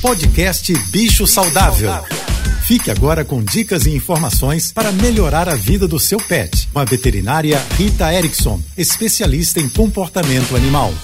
Podcast Bicho Saudável. Fique agora com dicas e informações para melhorar a vida do seu pet. Com a veterinária Rita Erickson, especialista em comportamento animal.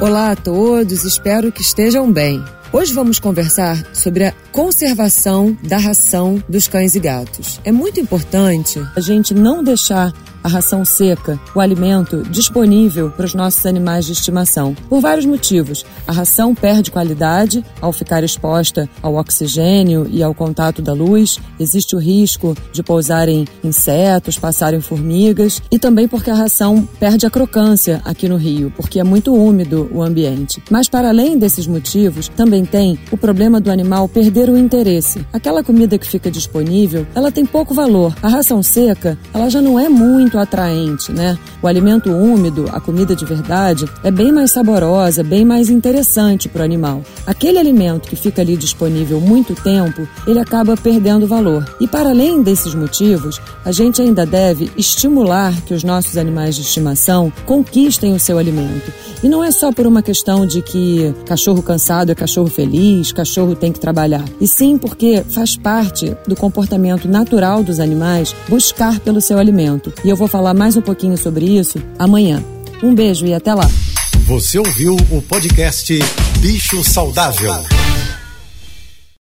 Olá a todos, espero que estejam bem. Hoje vamos conversar sobre a conservação da ração dos cães e gatos. É muito importante a gente não deixar a ração seca, o alimento disponível para os nossos animais de estimação. Por vários motivos. A ração perde qualidade ao ficar exposta ao oxigênio e ao contato da luz. Existe o risco de pousarem insetos, passarem formigas e também porque a ração perde a crocância aqui no Rio, porque é muito úmido o ambiente. Mas para além desses motivos, também tem o problema do animal perder o interesse. Aquela comida que fica disponível, ela tem pouco valor. A ração seca, ela já não é muito atraente, né? O alimento úmido, a comida de verdade, é bem mais saborosa, bem mais interessante para o animal. Aquele alimento que fica ali disponível muito tempo, ele acaba perdendo valor. E para além desses motivos, a gente ainda deve estimular que os nossos animais de estimação conquistem o seu alimento. E não é só por uma questão de que cachorro cansado é cachorro feliz, cachorro tem que trabalhar. E sim porque faz parte do comportamento natural dos animais buscar pelo seu alimento. E eu vou falar mais um pouquinho sobre isso amanhã. Um beijo e até lá. Você ouviu o podcast Bicho Saudável.